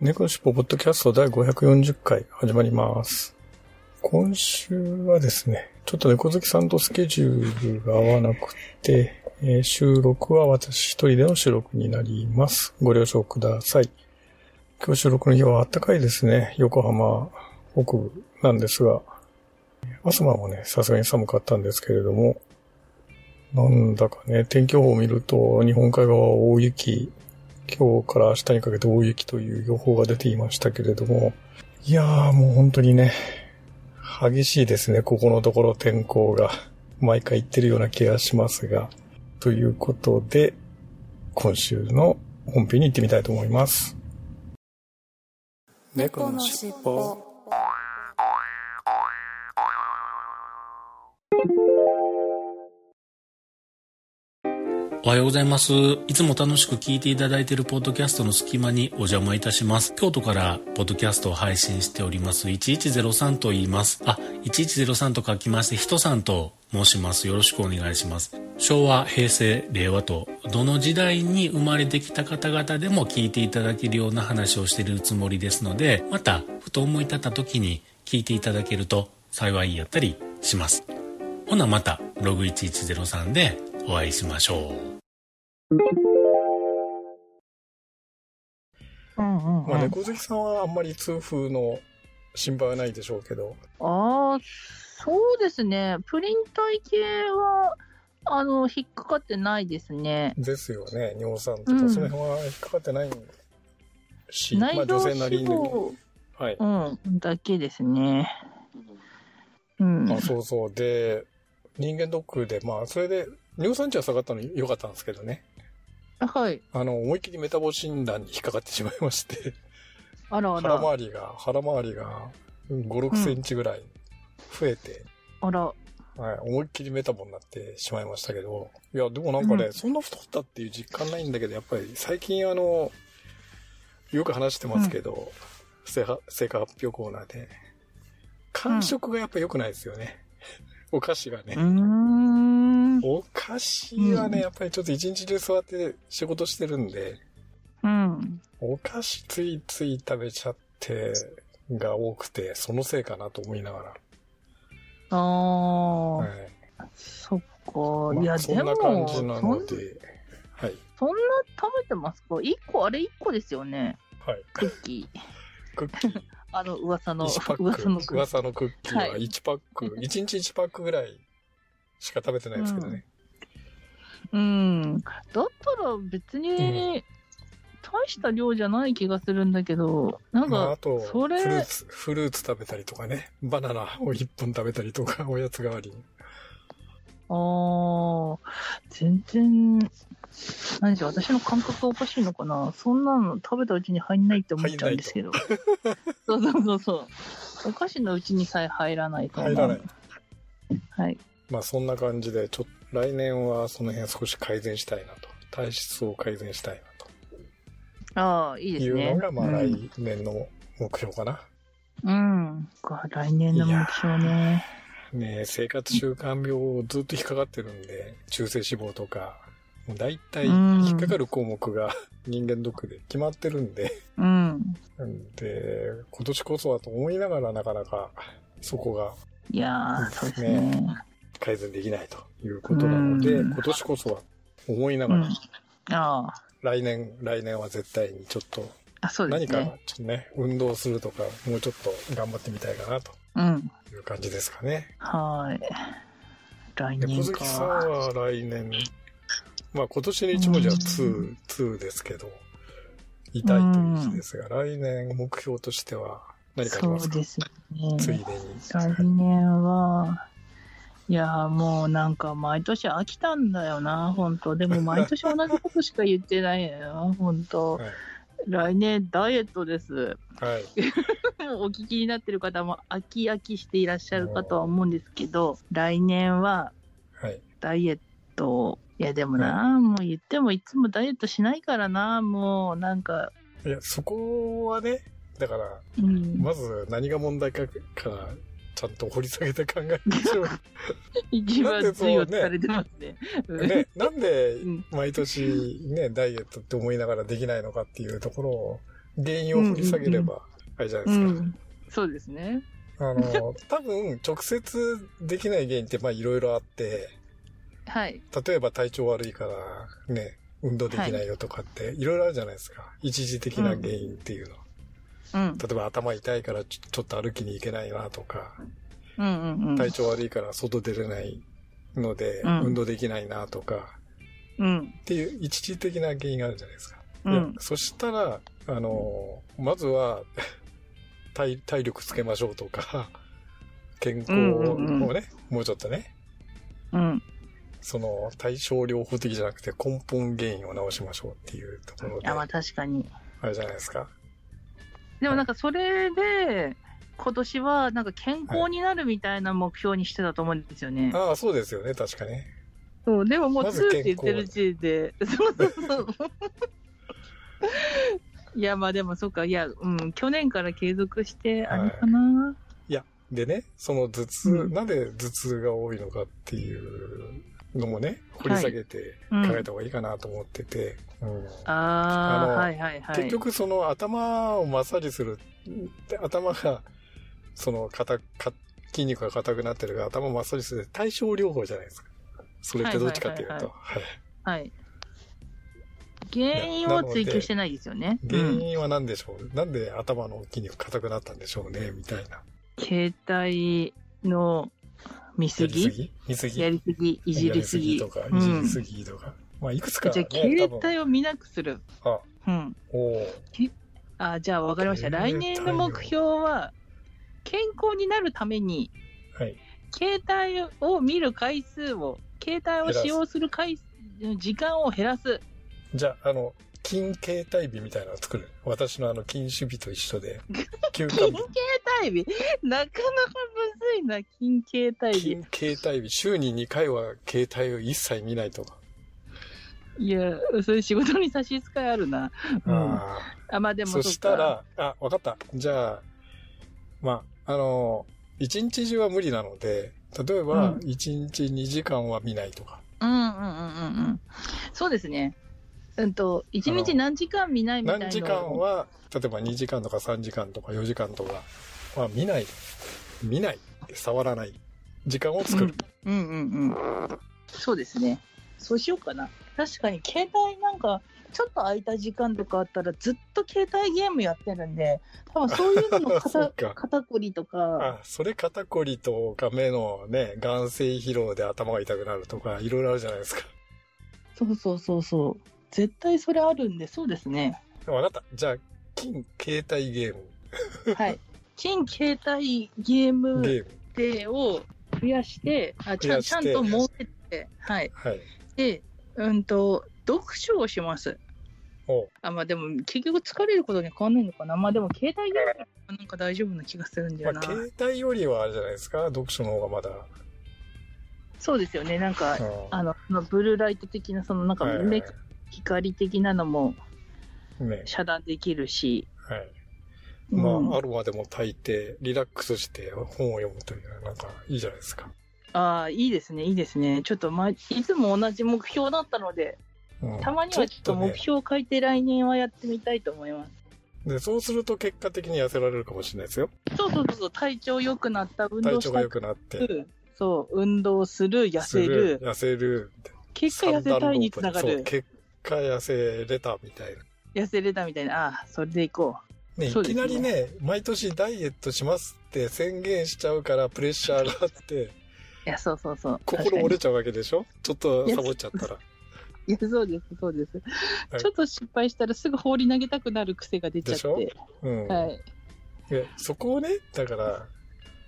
猫のしっぽポッドキャスト第540回始まります今週はですねちょっと猫好きさんとスケジュールが合わなくて、えー収録は私一人での収録になります。ご了承ください。今日収録の日は暖かいですね。横浜北部なんですが、朝晩もね、さすがに寒かったんですけれども、なんだかね、天気予報を見ると日本海側は大雪、今日から明日にかけて大雪という予報が出ていましたけれども、いやーもう本当にね、激しいですね、ここのところ天候が。毎回言ってるような気がしますが。ということで、今週の本編に行ってみたいと思います。猫のしっぽ。おはようございます。いつも楽しく聞いていただいているポッドキャストの隙間にお邪魔いたします。京都からポッドキャストを配信しております1103と言います。あ、1103と書きまして、人さんと申します。よろしくお願いします。昭和、平成、令和と、どの時代に生まれてきた方々でも聞いていただけるような話をしているつもりですので、また、ふと思い立った時に聞いていただけると幸いやったりします。ほなまた、ログ1103でお会いしましょう。うんうんうん、まあ、猫好きさんはあんまり痛風の心配はないでしょうけど、ああ、そうですね。プリン体系は、あの、引っかかってないですね。ですよね、尿酸とうんかその辺は引っかかってないし、まあ女性なりに。はい。うん、だけですね。うん。あそうそう。で、人間ドックで、まあ、それで、尿酸値は下がったの良かったんですけどね。はい。あの、思いっきりメタボ診断に引っかかってしまいまして、腹あらあら。周りが、腹周りが5、6センチぐらい増えて、あら。はい、思いっきりメタボになってしまいましたけど、いや、でもなんかね、うんそんな太ったっていう実感ないんだけど、やっぱり最近あの、よく話してますけど、成果成果発表コーナーで、感触がやっぱ良くないですよね。お菓子がねうー。ん。お菓子はね、うんやっぱりちょっと一日中座って仕事してるんで、うん。お菓子ついつい食べちゃってが多くて、そのせいかなと思いながああ、ら。はいそっか。まあいや、でそんな感も、じなそんそんなので、はい。食べてますか？一個、あれ一個ですよね。はい。クッキー。クッキー あの、噂の、1パック、噂のクッキー。噂のクッキーははい1パック、1日1パックぐらいしか食べてないですけどね。うん。だったら別に、大した量じゃない気がするんだけど、なんまあ、あか、と、それフルーツ、フルーツ食べたりとかね。バナナを1本食べたりとか、おやつ代わりに。あー、全然、何でしょう、私の感覚がおかしいのかな。そんなの食べたうちに入んないって思っちゃうんですけど。そうそうそうそう。お菓子のうちにさえ入らないと思う。入らない。はい。まあそんな感じで、ちょっと来年はその辺少し改善したいなと。体質を改善したいああ、いいなとですね。いうのが、まあうん来年の目標かな。うん。か来年の目標ね。ね生活習慣病ずっと引っかかってるんで、中性脂肪とか、もう大体うん引っかかる項目が 人間ドックで決まってるんで、うん。なんで、今年こそはと思いながらなかなかそこがいやー、そうですね。改善できないということなので、うん今年こそは思いなうん。がら、ああ。来年、来年は絶対にちょっとあ、そうです何ね。かちょっとね、運動するとか、もうちょっと頑張ってみたいかなとうん。いう感じですかね。はい。来で小年月さんか。は来年、まあ今年の一文字はう2、2ですけど、痛いという字ですが、来年目標としては何かありますか？そうですついね。でに。来年は、いやーもうなんか毎年飽きたんだよな、本当。でも毎年同じことしか言ってないよな、本当。はい来年ダイエットです。はい。お聞きになってる方も飽き飽きしていらっしゃるかとは思うんですけど、来年ははい。ダイエット。を、いやでもな、もう言ってもいつもダイエットしないからな、もうなんか、いや、そこはね、だから、うん、まず何が問題かから、ちゃんと掘り下げて考えましょ 一番なんでそう授業されてますね。う。ね、なんでうん毎年ね、ダイエットって思いながらできないのかっていうところを、原因を掘り下げれば、あれじゃないですか。うん、そうですね。あの、多分、直接できない原因って、まあ、いろいろあって、はい。例えば体調悪いから、ね、運動できないよとかって、いろいろあるじゃないですか。一時的な原因っていうの。うん。例えば頭痛いからちょっと歩きに行けないなとか、うんうんうん。体調悪いから外出れないので、うん運動できないなとか、うん。っていう一時的な原因があるじゃないですか。いやうん。そしたら、あの、まずは 体、体力つけましょうとか、健康をね、うんうんうんもうちょっとね、うん。その対症療法的じゃなくて根本原因を直しましょうっていうところで、いや、まあ確かに。あれじゃないですか。でもなんかそれで、今年はなんか健康になるみたいな目標にしてたと思うんですよね。ああ、そうですよね、確かね。そう、でももう2まずって言ってる時点で、そうそうそう。いや、まあでもそっか、いや、うん、去年から継続して、あれかな。いや、でね、その頭痛、うんなんで頭痛が多いのかっていうのもね、掘り下げてうん考えた方がいいかなと思ってて、うんあのはいはいはい。結局その頭をマッサージする、で頭が、その硬か、筋肉が硬くなってるから頭をマッサージする対症療法じゃないですか。それってどっちかっていうと。はいはいはい。原因を追求してないですよね。原うん因は何でしょう、なんで頭の筋肉硬くなったんでしょうねみたいな。携帯の見すぎ？ぎ？見すぎ？やりすぎ、いじりすぎ？とか、うんいじりすぎとか。まあ、いくつか、じゃね、あ、携。帯を見なくする。あ、うん。おーあ、じゃあ分かりました。来年の目標は、健康になるために、はい。携帯を見る回数を、携帯を使用する回数、時間を減らす。じゃあ、あの、金携帯日みたいなのを作る。私のあの、金種日と一緒で。休金。携帯日なかなかむずいな、金携帯日金。携帯日。週に2回は携帯を一切見ないとか。いや、そういう仕事に差し支えあるな。うん。あ、あまあでもそしたら、あ、わかった。じゃあ、まあ、あの、一日中は無理なので、例えばうん、一日2時間は見ないとか。うんうんうんうんうん。そうですね。うんと、一日何時間見ないみたいな。何時間は、例えば2時間とか3時間とか4時間とかは見ない。見ない。触らない。時間を作る。うんうんうん。そうですね。そうしようかな。確かに、携帯なんか、ちょっと空いた時間とかあったら、ずっと携帯ゲームやってるんで、多分そういうのも肩 か肩こりとか、あ、それ肩こりとか目のね、眼性疲労で頭が痛くなるとか、いろいろあるじゃないですか。そうそうそうそう。絶対それあるんで、そうですね。わかった。じゃあ、金携帯ゲーム。はい。金携帯ゲーム。デーを増やして、あちゃんちゃんと設けて、はい。はい。で、うんと、読書をします。おあ、まあでも、結局疲れることに変わんないのかな。まあでも、携帯ゲームはなんか大丈夫な気がするんだよな。まあ、携帯よりはあれじゃないですか？読書の方がまだ。そうですよね。なんか、うんあの、ブルーライト的な、そのなんか、はいはい目光的なのもね。遮断できるし、はい。うんまあ、あるまでも炊いて、リラックスして本を読むというのは、なんかいいじゃないですか。ああ、いいですね、いいですね。ちょっと、ま、いつも同じ目標だったので、うんたまにはちょっと目ね標を書いて来年はやってみたいと思います。で、そうすると結果的に痩せられるかもしれないですよ。そうそうそうそう、体調良くなった、運動体調が良くなって。そう、運動する、痩せする、痩せる。結果痩せたいにつながる、結果痩せれたみたいな。痩せれたみたいな、ああ、それでいこね、いきなりね、毎年ダイエットしますって宣言しちゃうからプレッシャーがあって、う。いや、そうそうそう。心折れちちゃうわけでしょ？ちょっとサボっちゃったら。いや、そうです、そうです。はいちょっと失敗したらすぐ放り投げたくなる癖が出ちゃっ。でしてうん。はい。でそこをね、だから、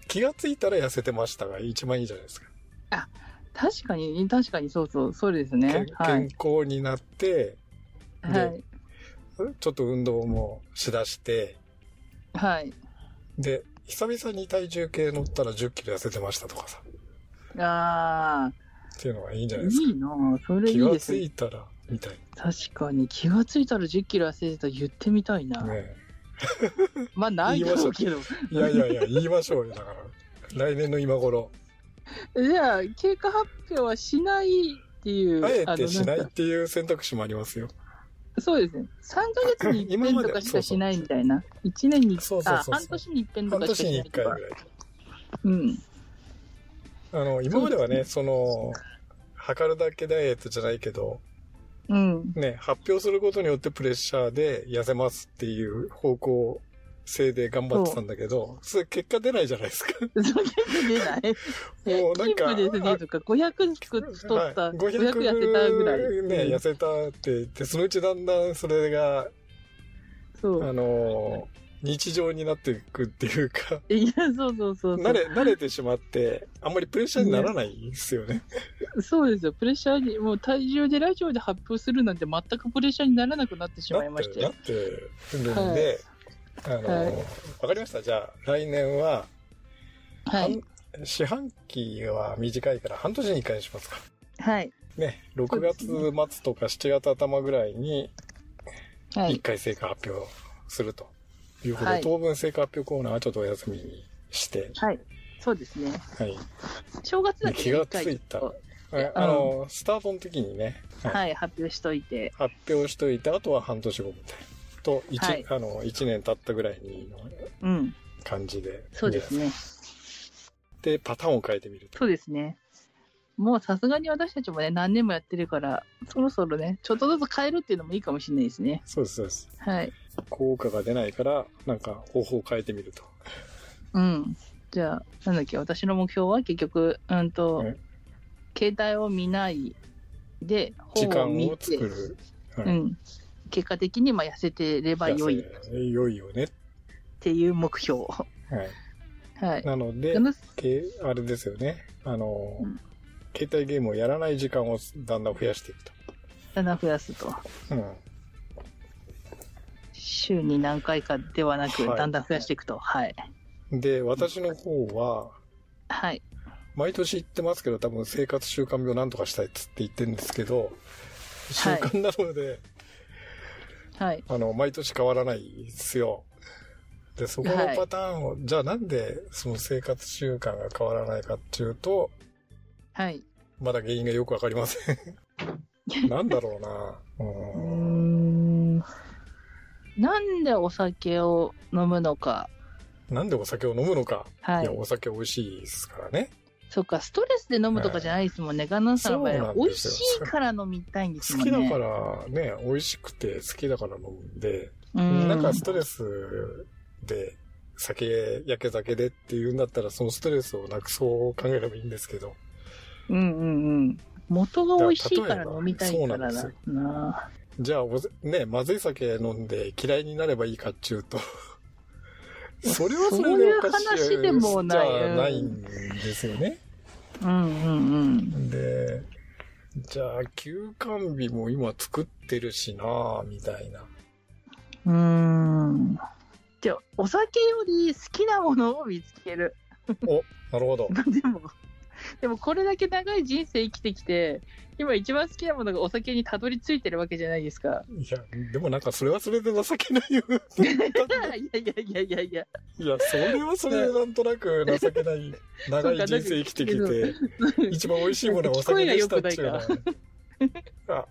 気がついたら痩せてましたが一番いいじゃないですか。確かに、確かにそうそう、そうですね健。康になって、はい。ちょっと運動もしだして、はい。で、久々に体重計乗ったら10キロ痩せてましたとかさ、あっていうのがいいんじゃあ、ないですか。いいなぁそれい気がついですね。いたら、みたい確かに、気がついたら10キロ痩せてたら言ってみたいな。な。ね まあ、ないだろうけど。いやいやいや、言いましょうよ、だから。来年の今頃。じゃあ、経過発表はしないっていう。あえのてしないっていう選択肢もありますよ。そうですね。3ヶ月に一遍とかしかしないみたいな。1年に、あ、そうそうそうそう半年に一遍と半かしかし年に1ないとか。回ぐらい。うん。あの、今まではね、その、測るだけダイエットじゃないけど、うん。ね、発表することによってプレッシャーで痩せますっていう方向性で頑張ってたんだけど、それ結果出ないじゃないですか。それ出ない。もうなんか、キープですねとか、500太った、はい500痩せたぐらい。ね、うん痩せたって言って、そのうちだんだんそれが、そう。あの、日常になっていくっていうか、いや、そうそうそうそう。慣れ、慣れてしまって、あんまりプレッシャーにならないですよね。そうですよ。プレッシャーに、もう体重でラジオで発表するなんて全くプレッシャーにならなくなってしまいまし。て、なってるんで、あの、わ、はいかりました。じゃあ、来年は、はい。半四半期は短いから半年に1回にしますか。はい。ね、6月末とか7月頭ぐらいに1はい。回成果発表するということで、はい当分成果発表コーナーはちょっとお休みにして、はい。そうですね。はい。正月だけ気がついたああの、スタートの時にね、とはいはい、発表しといて。発表しといて、あとは半年後みたいな。と、一はいあの、1年経ったぐらいにのうん。感じで。そうですね。で、パターンを変えてみると。そうですね。もうさすがに私たちもね、何年もやってるから、そろそろね、ちょっとずつ変えるっていうのもいいかもしれないですね。そうです、そうです。はい。効果が出ないから、なんか方法を変えてみると。うん。じゃあ、なんだっけ、私の目標は結局、うんとえ、携帯を見ないで、時間本を見を作て、る。はいうん。結果的にまあ痩せてれば良い良いよね。ていう目標。はい。はい。なのでけあれですよね。あの、うん携帯ゲームをやらない時間をだんだん増やしていくと。だんだん増やすと。うん。週に何回かではなく、はいだんだん増やしていくと。はい。で、私の方は、はい。毎年言ってますけど、多分生活習慣病なんとかしたいっつって言ってるんですけど、習慣なので、はい。あの、毎年変わらないですよ。で、そこのパターンを、じゃあなんでその生活習慣が変わらないかっていうと、はい。まだ原因がよくわかりません。なんだろうな。うん。なんでお酒を飲むのか。なんでお酒を飲むのか。、はいいや、。お酒美味しいですからね。そっか、ストレスで飲むとかじゃないですもんね。ガンナンさんの場合美味しいから飲みたいんですもんね。好きだからね、美味しくて好きだから飲むんで、うん。なんかストレスで、酒、焼け酒でっていうんだったら、そのストレスをなくそう考えればいいんですけど。うんうんうん。元が美味しいから飲みたいからな。じゃあ、ね、まずい酒飲んで嫌いになればいいかっちゅうと、それはそれでおかしいそういう話でもないじゃないんですよね。うんうんうん。で、じゃあ、休館日も今作ってるしなみたいな。うーん。じゃあ、お酒より好きなものを見つける。お、なるほど。でも、でもこれだけ長い人生生きてきて、今一番好きなものがお酒にたどり着いてるわけじゃないですか。いや、でもなんかそれはそれで情けないよ。いやいやいやいやいや。いや、それはそれでなんとなく情けない、長い人生生きてきて、一番美味しいものはお酒でしたっていうのは。あ、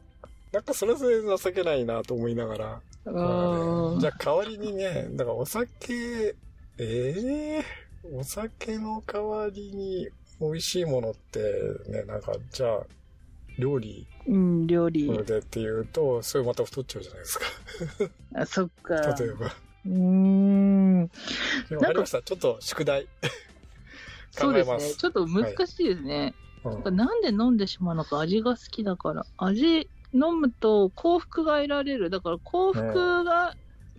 なんかそれはそれで情けないなと思いながら。じゃあ代わりにね、だからお酒、ええお酒の代わりに美味しいものってね、なんかじゃあ料理うん、料理。でっていうと、それまた太っちゃうじゃないですか。あ、そっか。例えば。うーん。わかりました。ちょっと宿題。そうですね。ちょっと難しいですね。うんなんで飲んでしまうのか、味が好きだから。味飲むと幸福が得られる。だから幸福が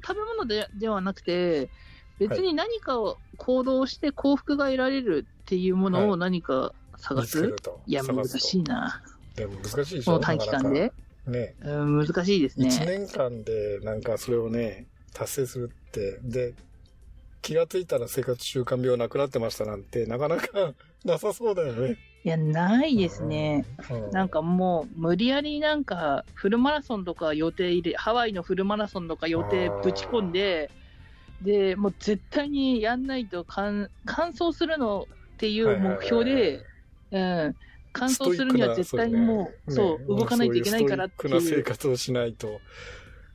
食べ物でではなくて、別に何かを行動して幸福が得られるっていうものを何か探す、見つけると。いや、難しいな。でも難しいでしょ？短期間で？ね、うん、難しいですね。1年間でなんかそれをね、達成するって、で、気がついたら生活習慣病なくなってましたなんて、なかなか なさそうだよね。いや、ないですね。うんなんかもう、無理やりなんか、フルマラソンとか予定入れ、ハワイのフルマラソンとか予定ぶち込んで、で、もう絶対にやんないと完完走するのっていう目標で、うん、完走するには絶対にもう、そう、ね動かないといけないからっていうストイックな生。活をしないと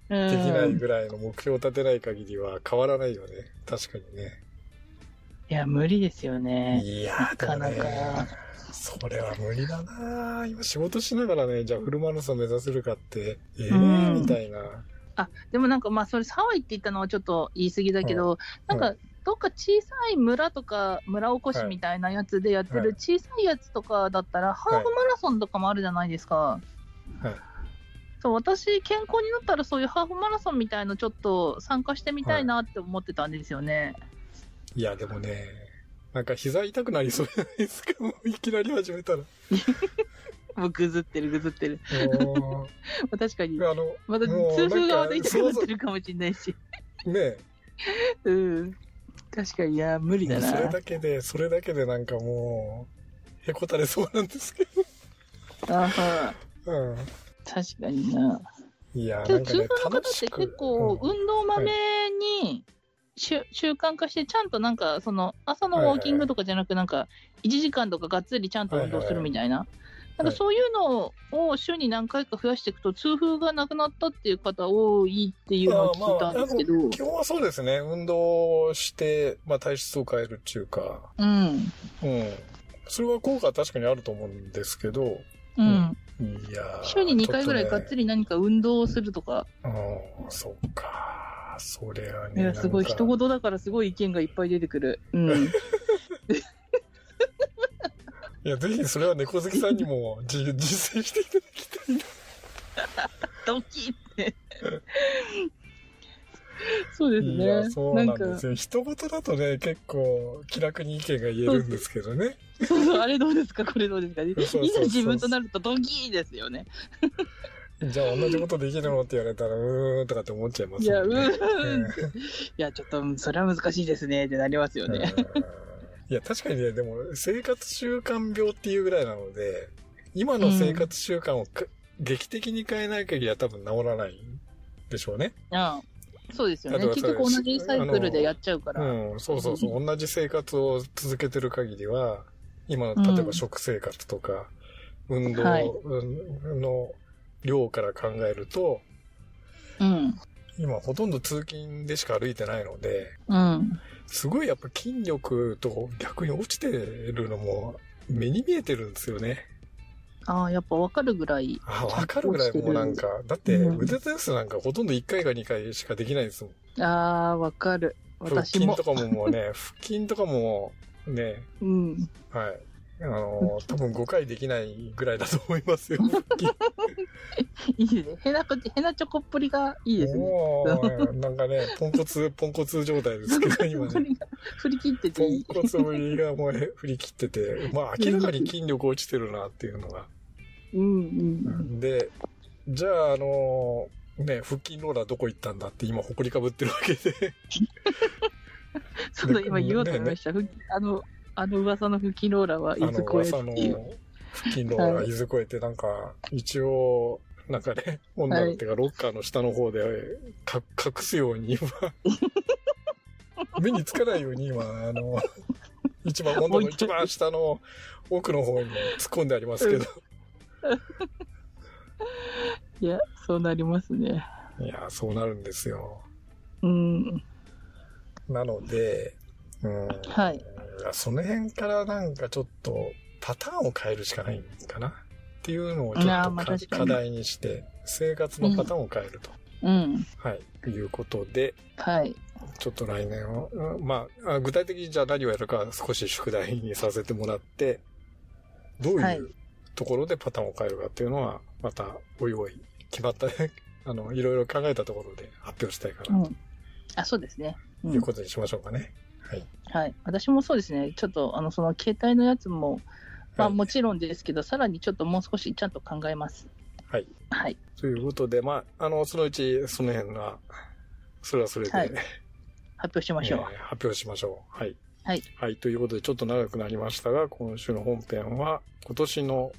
うんできないぐらいの目標を立てない限りは変わらないよね。確かにね。いや、無理ですよね。いやなかなか。それは無理だな今仕事しながらね、じゃあフルマラソン目指せるかって、ええうんみたいな。あ、でもなんかまあ、それハワイって言ったのはちょっと言い過ぎだけど、なんか、どっか小さい村とか村おこしみたいなやつでやってはいる小さいやつとかだったら、ハーフマラソンとかもあるじゃないですか。はいそう、私、健康になったらそういうハーフマラソンみたいのちょっと参加してみたいなって思ってたんですよね。いや、でもね、なんか膝痛くなりそうじゃないですか？もういきなり始めたら。もうぐずってるぐずってる。も 確かに。うあの、また痛風側で痛くなってるかもしれないし。ねうん。確かに、いや、無理だそれな。だけで、それだけでなんかもう、へこたれそうなんですけあはど。うん。確かにな。いや、なんかね痛風、の方って。結構、うん運動まめに、習慣化して、ちゃんとなんか、その、朝のウォーキングとかじゃなく、なんか、1時間とかがっつりちゃんと運動するみたいな。なんかそういうのを週に何回か増やしていくと、痛風がなくなったっていう方多いっていうのを聞いたんですけど、基本はそうですね。運動して、まあ体質を変えるっていうか、うん。うん。それは効果は確かにあると思うんですけど、うん。いやー週に2回ぐらいがっつり。り何か運動をするとか、うん、そっか。それはね。いや、すごい、人事だからすごい意見がいっぱい出てくる。うん。いや、ぜひそれは猫好きさんにもじ実践していただきたいな。ドキって。そうですね。いや、そうなんかですよ。一言だとね、結構気楽に意見が言えるんですけどね。そうそう、あれどうですか、これどうですか？いそうそうそうざ自分となるとドキーですよね。じゃあ同じことできるのって言われたら、うーんとかって思っちゃいますいや、う。ーん。いや、ちょっと、うんそれは難しいですね、ってなりますよね。うんいや、確かにね、でも、生活習慣病っていうぐらいなので、今の生活習慣をか、劇的に変えない限りは多分治らないでしょうね。うん。そうですよね。結局同じサイクルでやっちゃうから。うん、そうそうそう。同じ生活を続けてる限りは、今の、例えば食生活とか、運動はいうんの量から考えると、うん。今ほとんど通勤でしか歩いてないので、うん。すごいやっぱ筋力と逆に落ちてるのも目に見えてるんですよね。ああ、やっぱわかるぐらい。あ、わかるぐらいもうなんか、だってうん腕テストなんかほとんど1回か2回しかできないですもん。ああ、わかる。腹私も筋と。かももうね、腹筋とかもね、うん。はい。あの、多分5回できないぐらいだと思いますよ。いいですね。へなこ、へなチョコっぷりがいいですね。なんかね、ポンコツ、ポンコツ状態ですけど、今ね。振り切っててポいい。ンコツぶりがもう振り切ってて、まあ明らかに筋力落ちてるなっていうのが。うんうん。で、じゃあ、あの、ね、腹筋ローラーどこ行ったんだって今、ほこりかぶってるわけで。そうだ、今言おうと思いました。ふあの、あの噂の吹きローラーはいつ超えっていう。腹筋ローラー、いずこえて、なんか、一応、なんかね、女の手がロッカーの下の方で、か隠すように今、目につかないように今、あの、一番、女の一番下の奥の方に突っ込んでありますけど。いや、そうなりますね。いや、そうなるんですよ。うん。なので、うん、はい。その辺からなんかちょっとパターンを変えるしかないんかなっていうのをちょっと課題にして、生活のパターンを変えると。うん。はい。いうことで、はい。ちょっと来年は、うんまああ、具体的にじゃあ何をやるか少し宿題にさせてもらって、どうはいいうところでパターンを変えるかっていうのは、また、おいおい、決まったね、あの、いろいろ考えたところで発表したいかな、うん。あ、そうですね。うというんことにしましょうかね。はい。はい。私もそうですね。ちょっと、あの、その携帯のやつも、まあはいもちろんですけど、さらにちょっともう少しちゃんと考えます。はい。はい。ということで、まあ、あの、そのうち、その辺は、それはそれで、はい発表しましょう。えー発表しましょう。はい。はい。はい。ということで、ちょっと長くなりましたが、今週の本編は、今年の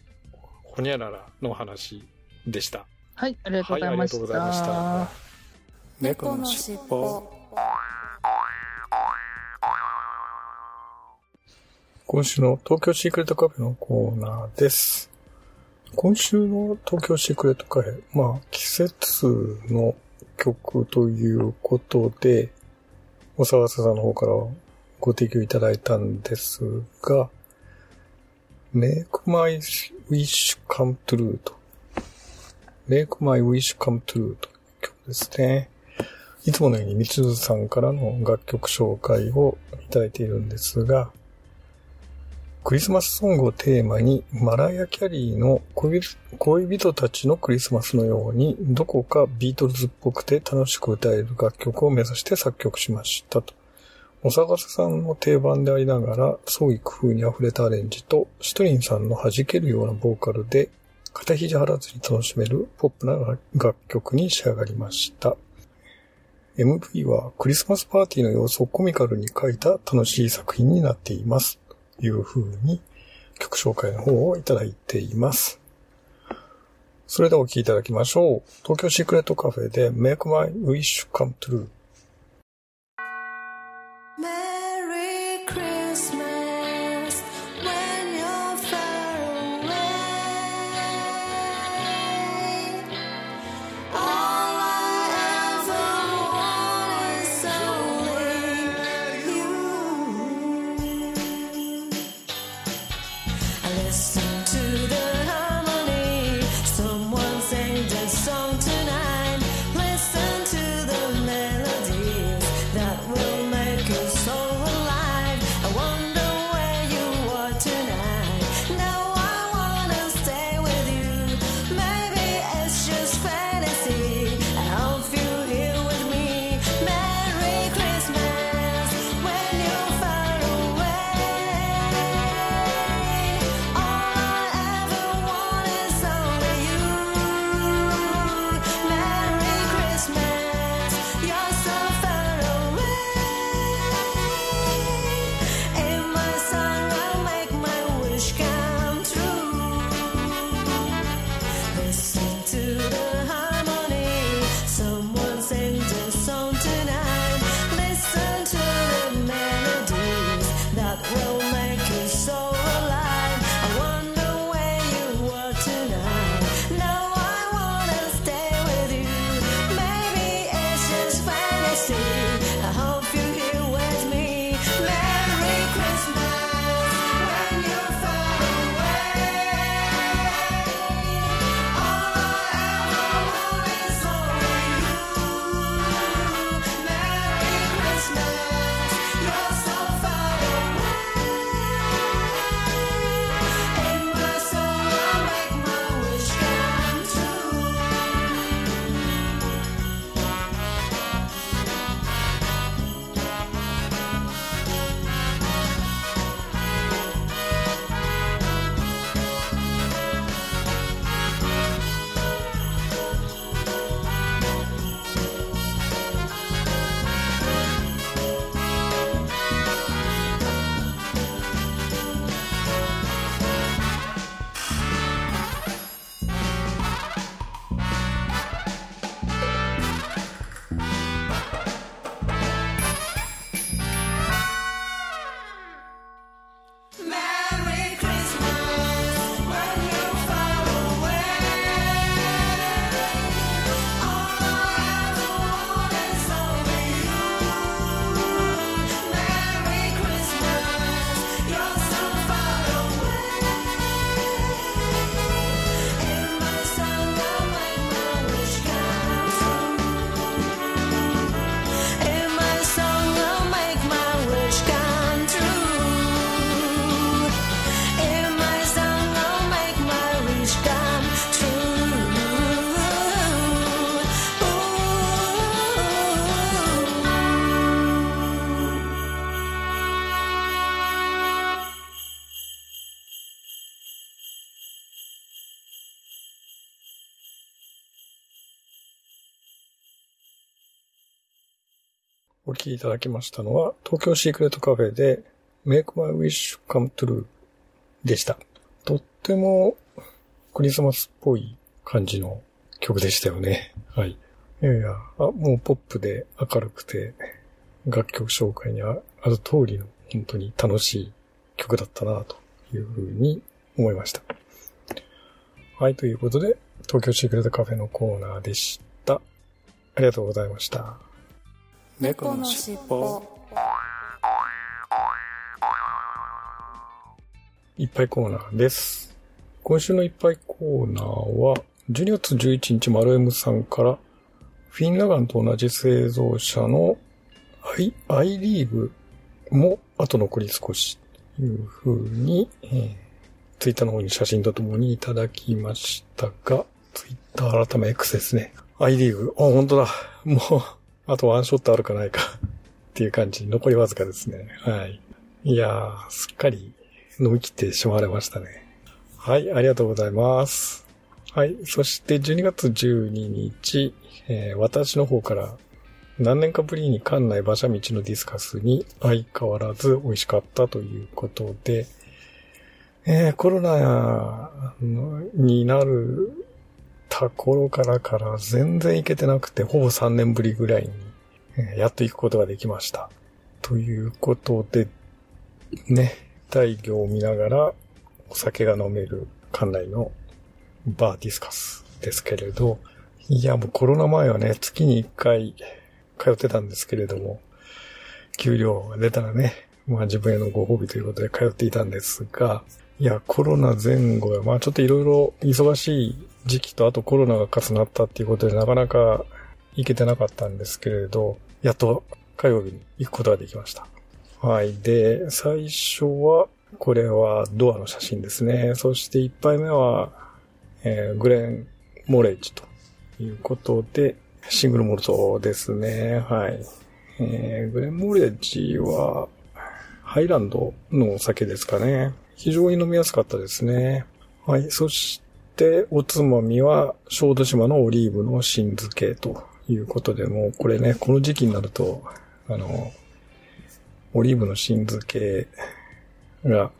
ほにゃららの話でした。はい、ありがとうございました。はい、ありがとうございました。猫のしっぽ。今週の東京シークレットカフェのコーナーです。今週の東京シークレットカフェ、まあ、季節の曲ということで、お沢さんの方からご提供いただいたんですが、Make My Wish Come True と。Make My Wish Come True という曲ですね。いつものようにみつずさんからの楽曲紹介をいただいているんですが、クリスマスソングをテーマに、マライア・キャリーの恋人たちのクリスマスのように、どこかビートルズっぽくて楽しく歌える楽曲を目指して作曲しましたと。お探せさんの定番でありながら、創意工夫に溢れたアレンジと、シトリンさんの弾けるようなボーカルで、肩肘張らずに楽しめるポップな楽曲に仕上がりました。MV はクリスマスパーティーの様子をコミカルに描いた楽しい作品になっています。というふうに曲紹介の方をいただいています。それではお聴きいただきましょう。東京シークレットカフェで Make My Wish Come True。きいただきましたのは、東京シークレットカフェで Make My Wish Come True でした。とってもクリスマスっぽい感じの曲でしたよね。はい。いやいや、あもうポップで明るくて、楽曲紹介にある通りの本当に楽しい曲だったなというふうに思いました。はい、ということで、東京シークレットカフェのコーナーでした。ありがとうございました。猫のしっぽいっぱいコーナーです。今週のいっぱいコーナーは、12月11日、マルエムさんから、フィンラガンと同じ製造者のアイ、アイリーブも後残り少しという風に、えー、ツイッターの方に写真とともにいただきましたが、ツイッター改め X ですね。アイリーグ、あ、本当だ。もう、あとワンショットあるかないか っていう感じ、残りわずかですね。はい。いやー、すっかり飲み切ってしまわれましたね。はい、ありがとうございます。はい、そして12月12日、えー私の方から何年かぶりに館内馬車道のディスカスに相変わらず美味しかったということで、えーコロナになるた頃からから全然行けてなくて、ほぼ3年ぶりぐらいに、えやっと行くことができました。ということで、ね、大魚を見ながらお酒が飲める館内のバーディスカスですけれど、いや、もうコロナ前はね、月に1回通ってたんですけれども、給料が出たらね、まあ自分へのご褒美ということで通っていたんですが、いや、コロナ前後は、まあちょっといろいろ忙しい時期とあとコロナが重なったっていうことでなかなか行けてなかったんですけれど、やっと火曜日に行くことができました。はい。で、最初は、これはドアの写真ですね。そして一杯目は、えーグレン・モレッジということで、シングルモルトですね。はい。えーグレン・モレッジは、ハイランドのお酒ですかね。非常に飲みやすかったですね。はい。そして、おつまみは、小豆島のオリーブの新漬けということで、もうこれね、この時期になると、あの、オリーブの新漬けが、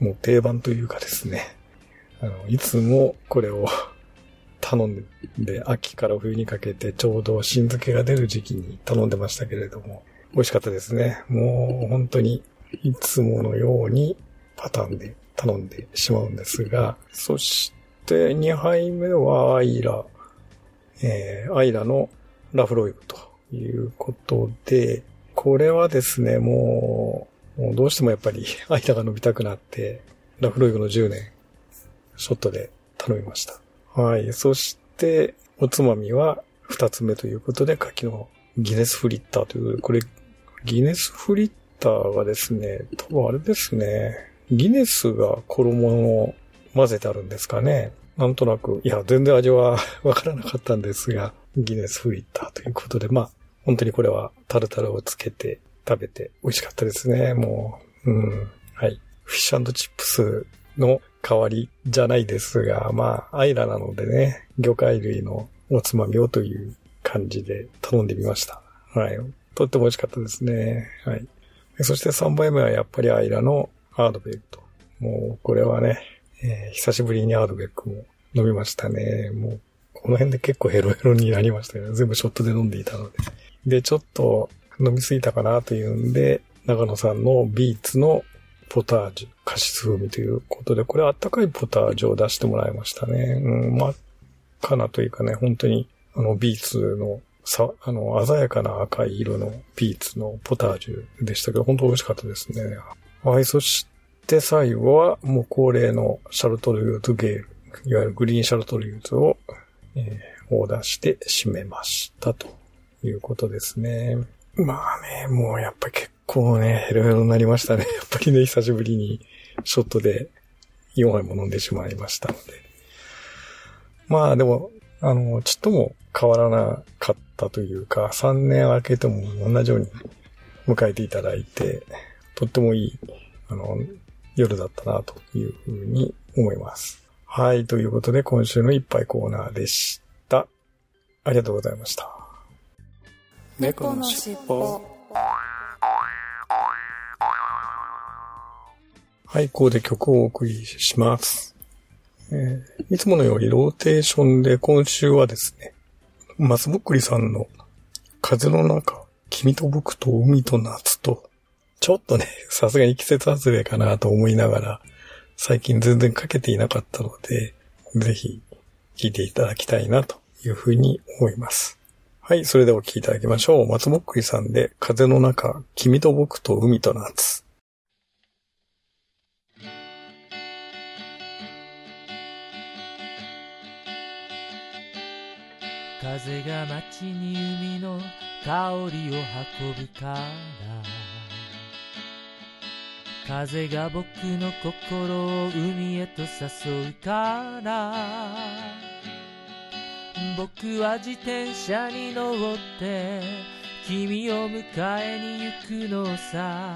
もう定番というかですね、あの、いつもこれを頼んで、秋から冬にかけてちょうど新漬けが出る時期に頼んでましたけれども、美味しかったですね。もう本当にいつものようにパターンで頼んでしまうんですが、そしてて2杯目はアイラ、えー、アイラのラフロイグということで、これはですね、もう、もうどうしてもやっぱり アイラが伸びたくなって、ラフロイグの10年、ショットで頼みました。はい。そして、おつまみは2つ目ということで、柿のギネスフリッターという、これ、ギネスフリッターがですね、多分あれですね、ギネスが衣を混ぜてあるんですかね。なんとなく、いや、全然味は わからなかったんですが、ギネスフリッターということで、まあ、本当にこれはタルタルをつけて食べて美味しかったですね、もう。うん。はい。フィッシュチップスの代わりじゃないですが、まあ、アイラなのでね、魚介類のおつまみをという感じで頼んでみました。はい。とっても美味しかったですね。はい。そして3杯目はやっぱりアイラのアードベックと。もう、これはね、えー久しぶりにアードベックも飲みましたね。もう、この辺で結構ヘロヘロになりましたけど、全部ショットで飲んでいたので。で、ちょっと飲みすぎたかなというんで、長野さんのビーツのポタージュ、カシス風味ということで、これあったかいポタージュを出してもらいましたね。うん、真っ赤なというかね、本当に、あの、ビーツの、さ、あの、鮮やかな赤い色のビーツのポタージュでしたけど、本当美味しかったですね。はい、そして最後は、もう恒例のシャルトルユーズゲール、いわゆるグリーンシャルトルユーズを、えーオーダーして締めましたということですね。まあね、もうやっぱり結構ね、ヘロヘロになりましたね。やっぱりね、久しぶりにショットで4杯も飲んでしまいましたので。まあでも、あの、ちっとも変わらなかったというか、3年空けても同じように迎えていただいて、とってもいい、あの、夜だったなというふうに思います。はい。ということで、今週の一杯コーナーでした。ありがとうございました。猫のしっぽ。はい、ここで曲をお送りします。えー、いつものようにローテーションで今週はですね、松ぼっくりさんの風の中、君と僕と海と夏とちょっとね、さすがに季節外れかなと思いながら、最近全然かけていなかったので、ぜひ聴いていただきたいなというふうに思います。はい、それではお聴いていただきましょう。松ぼっくりさんで風の中、君と僕と海と夏。風が街に海の香りを運ぶから風が僕の心を海へと誘うから。僕は自転車に乗って君を迎えに行くのさ。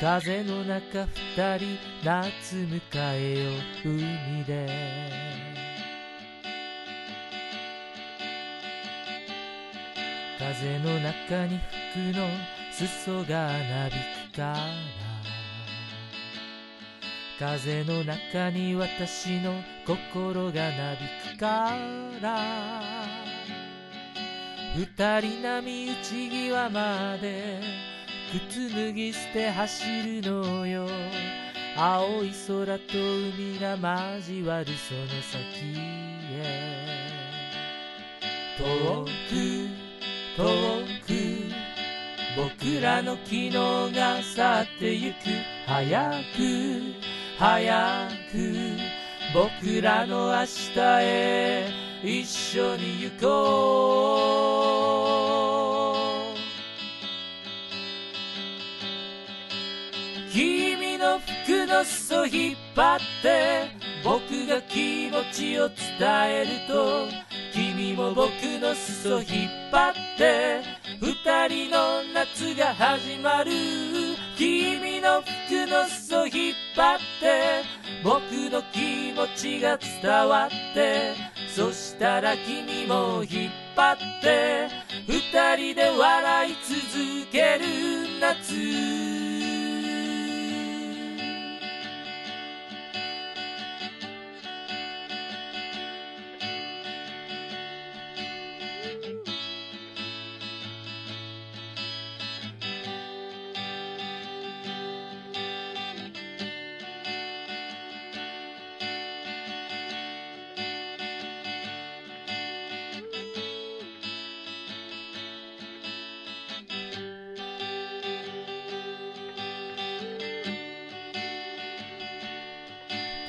風の中二人夏迎えよう海で。風の中に服の裾がなびくから。風の中に私の心がなびくから二人波打ち際まで靴脱ぎ捨て走るのよ。青い空と海が交わるその先へ。遠く遠く僕らの昨日が去ってゆく。早く早く僕らの明日へ一緒に行こう君の服の裾引っ張って僕が気持ちを伝えると君も僕の裾引っ張って二人の夏が始まる君の服の裾引っ張って僕の気持ちが伝わってそしたら君も引っ張って二人で笑い続ける夏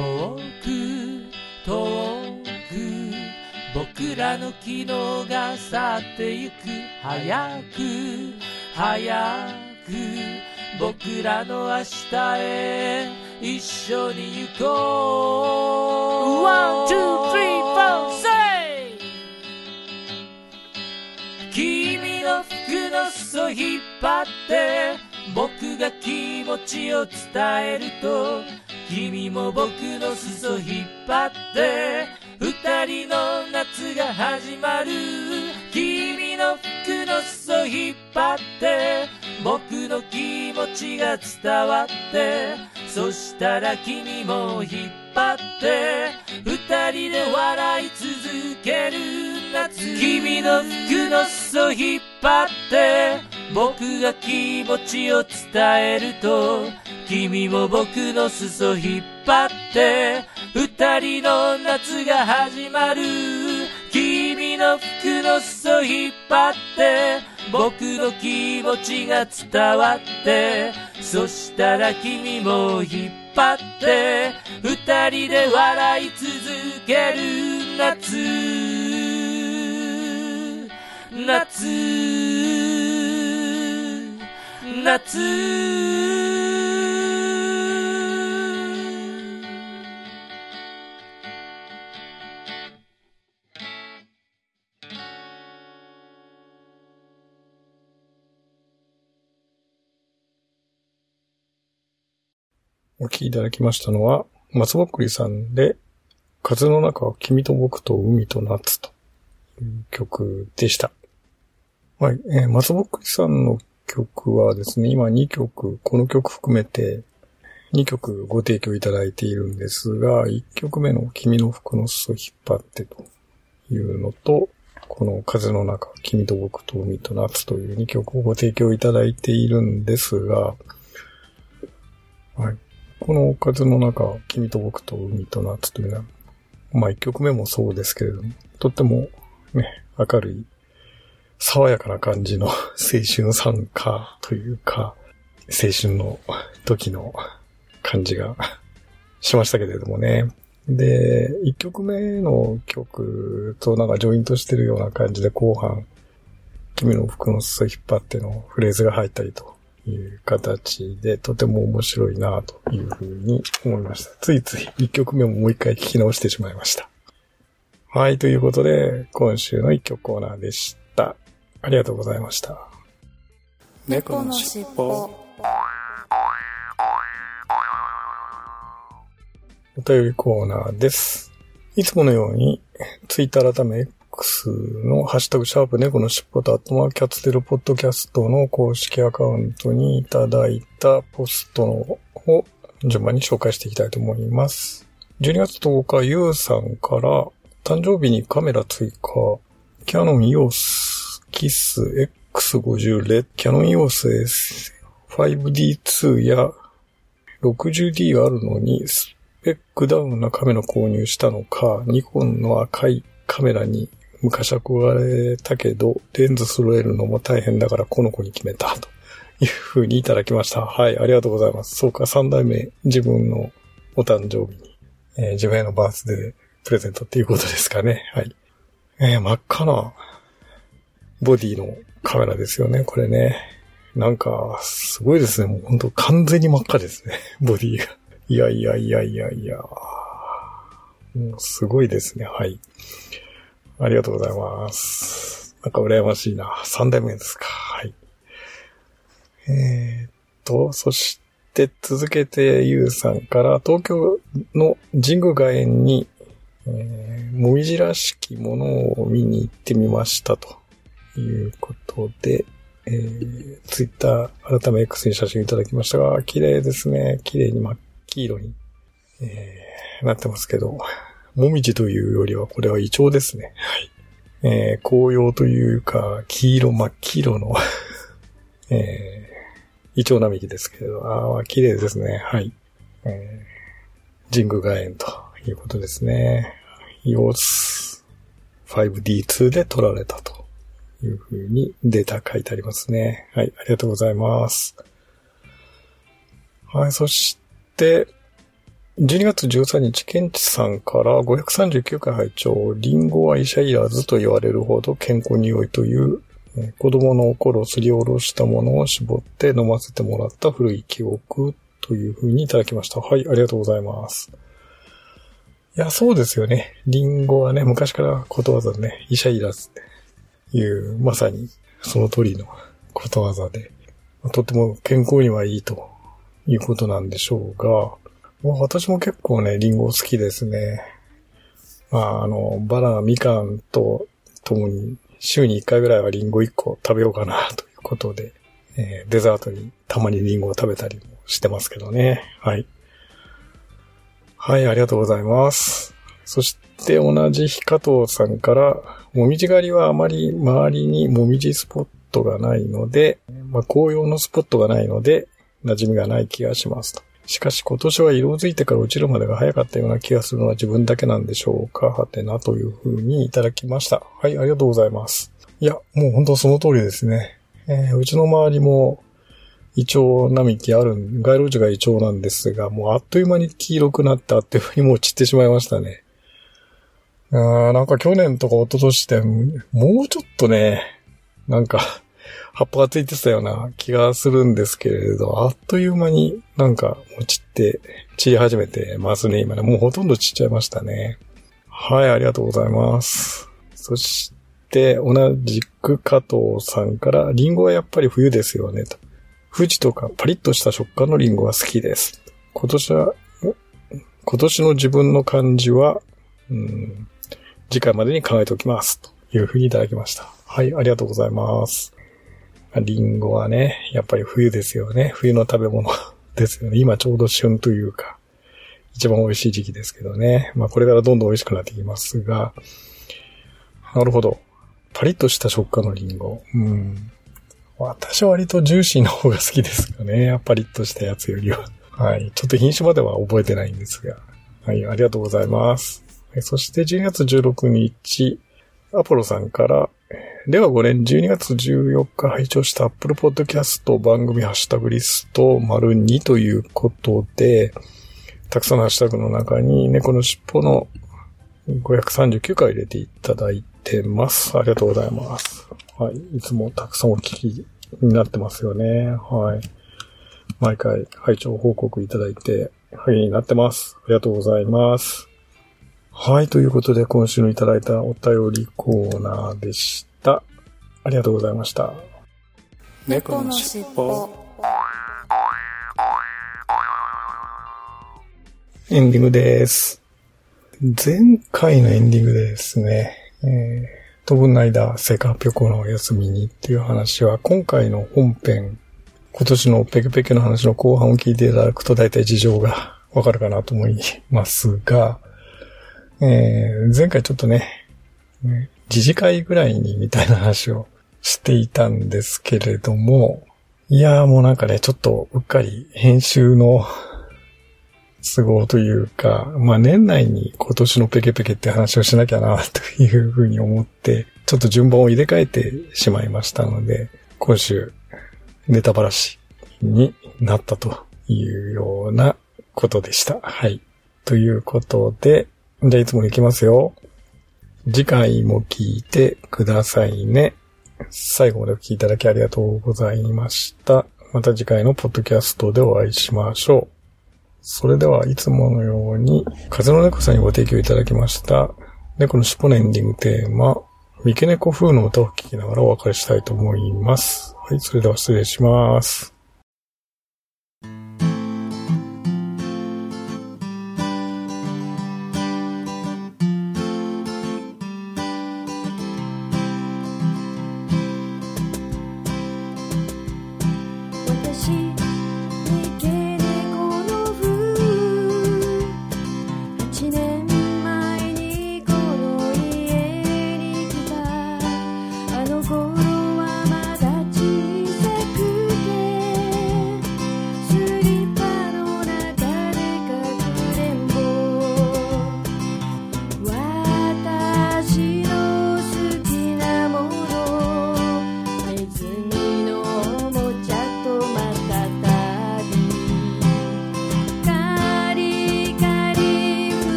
遠く遠く僕らの昨日が去ってゆく早く早く僕らの明日へ一緒に行こう One, two, three, four, say! 君の服の裾引っ張って僕が気持ちを伝えると君も僕の裾引っ張って二人の夏が始まる。君の服の裾引っ張って僕の気持ちが伝わってそしたら君も引っ張って二人で笑い続ける夏。君の服の裾引っ張って僕が気持ちを伝えると君も僕の裾引っ張って二人の夏が始まる。君の服の裾引っ張って僕の気持ちが伝わってそしたら君も引っ張って二人で笑い続ける夏。夏。夏お聴きいただきましたのは、松ぼっくりさんで、風の中は君と僕と海と夏という曲でした。はい、えー松ぼっくりさんの曲はですね、今2曲、この曲含めて2曲ご提供いただいているんですが、1曲目の君の服の裾引っ張ってというのと、この風の中、君と僕と海と夏という2曲をご提供いただいているんですが、はい。この風の中、君と僕と海と夏というのは、まあ1曲目もそうですけれども、とってもね、明るい、爽やかな感じの 青春参加というか、青春の時の感じがしましたけれどもね。で、一曲目の曲となんかジョイントしてるような感じで後半、君の服の裾引っ張ってのフレーズが入ったりという形でとても面白いなというふうに思いました。ついつい一曲目ももう一回聞き直してしまいました。はい、ということで、今週の一曲コーナーでした。ありがとうございました。猫のしっぽ。お便りコーナーです。いつものように、ツイッター改め X のハッシュタグシャープ猫のしっぽとアットマークキャッツテルポッドキャストの公式アカウントにいただいたポストのを順番に紹介していきたいと思います。12月10日、ゆうさんから、誕生日にカメラ追加、キャノン EOS キス X50 レッドキャノン EOS S5D2 や 60D があるのに、スペックダウンなカメラ購入したのか、ニコンの赤いカメラに昔憧れたけど、レンズ揃えるのも大変だからこの子に決めた、という風にいただきました。はい、ありがとうございます。そうか、三代目、自分のお誕生日に、えー自分へのバースデープレゼントっていうことですかね。はい。えー真っ赤なボディのカメラですよね、これね。なんか、すごいですね。もう本当完全に真っ赤ですね。ボディが。いやいやいやいやいや。もうすごいですね。はい。ありがとうございます。なんか羨ましいな。三代目ですか。はい。えーっと、そして続けてゆうさんから東京の神宮外苑に、えー、もみじらしきものを見に行ってみましたとということで、えー、ツイッター改め X に写真いただきましたが、綺麗ですね。綺麗に真っ黄色に、えー、なってますけど、もみじというよりはこれはイチョウですね。はい。えー、紅葉というか、黄色、真っ黄色の、えー、イチョウ並木ですけれど、ああ、綺麗ですね。はい。えー、神宮外苑ということですね。EOS 5D2 で撮られたというふうにデータ書いてありますね。はい、ありがとうございます。はい、そして、12月13日、ケンチさんから539回拝聴リンゴは医者いらずと言われるほど健康に良いという、子供の頃すりおろしたものを絞って飲ませてもらった古い記憶というふうにいただきました。はい、ありがとうございます。いや、そうですよね。リンゴはね、昔からことわざね、医者いらずっていう、まさにその通りのことわざで、とっても健康にはいいということなんでしょうが、私も結構ね、リンゴ好きですね。まあ、あの、バナナ、みかんとともに、週に1回ぐらいはリンゴ1個食べようかな、ということで、えーデザートにたまにリンゴを食べたりもしてますけどね。はい。はい、ありがとうございます。そして同じ日加藤さんから、もみじ狩りはあまり周りにもみじスポットがないので、まあ、紅葉のスポットがないので、馴染みがない気がしますと。しかし今年は色づいてから落ちるまでが早かったような気がするのは自分だけなんでしょうかはてなというふうにいただきました。はい、ありがとうございます。いや、もう本当その通りですね。えーうちの周りも、イチョウ並木ある、街路樹がイチョウなんですが、もうあっという間に黄色くなってあっという間にもう散ってしまいましたね。あなんか去年とか一昨年でもうちょっとね、なんか、葉っぱがついてたような気がするんですけれど、あっという間になんかもう散って、散り始めてますね、今ね。もうほとんど散っちゃいましたね。はい、ありがとうございます。そして、同じく加藤さんから、リンゴはやっぱり冬ですよね、と。富士とかパリッとした食感のリンゴが好きです。今年は、今年の自分の漢字は、うん、次回までに考えておきます。というふうにいただきました。はい、ありがとうございます。リンゴはね、やっぱり冬ですよね。冬の食べ物。ですよね。今ちょうど旬というか、一番美味しい時期ですけどね。まあこれからどんどん美味しくなってきますが、なるほど。パリッとした食感のリンゴ。うん。私は割とジューシーな方が好きですかね。パリッとしたやつよりは。はい。ちょっと品種までは覚えてないんですが。はい。ありがとうございます。そして12月16日、アポロさんから、令和5年12月14日拝聴した Apple Podcast 番組ハッシュタグリスト丸2ということで、たくさんのハッシュタグの中に猫の尻尾の539回入れていただいてます。ありがとうございます。はい。いつもたくさんお聞きになってますよね。はい。毎回拝聴報告いただいて、励みになってます。ありがとうございます。はい。ということで、今週のいただいたお便りコーナーでした。ありがとうございました。猫のしっぽエンディングです。前回のエンディングでですね、えー、飛ぶの間、成果発表校のお休みにっていう話は、今回の本編、今年のペケペケの話の後半を聞いていただくと大体事情がわかるかなと思いますが、えー、前回ちょっとね、自治会ぐらいにみたいな話をしていたんですけれども、いやーもうなんかね、ちょっとうっかり編集の都合というか、まあ年内に今年のペケペケって話をしなきゃなというふうに思って、ちょっと順番を入れ替えてしまいましたので、今週ネタばらしになったというようなことでした。はい。ということで、じゃあいつものいきますよ。次回も聞いてくださいね。最後までお聞きいただきありがとうございました。また次回のポッドキャストでお会いしましょう。それではいつものように、風の猫さんにご提供いただきました、猫の尻尾のエンディングテーマ、三毛猫風の歌を聴きながらお別れしたいと思います。はい、それでは失礼します。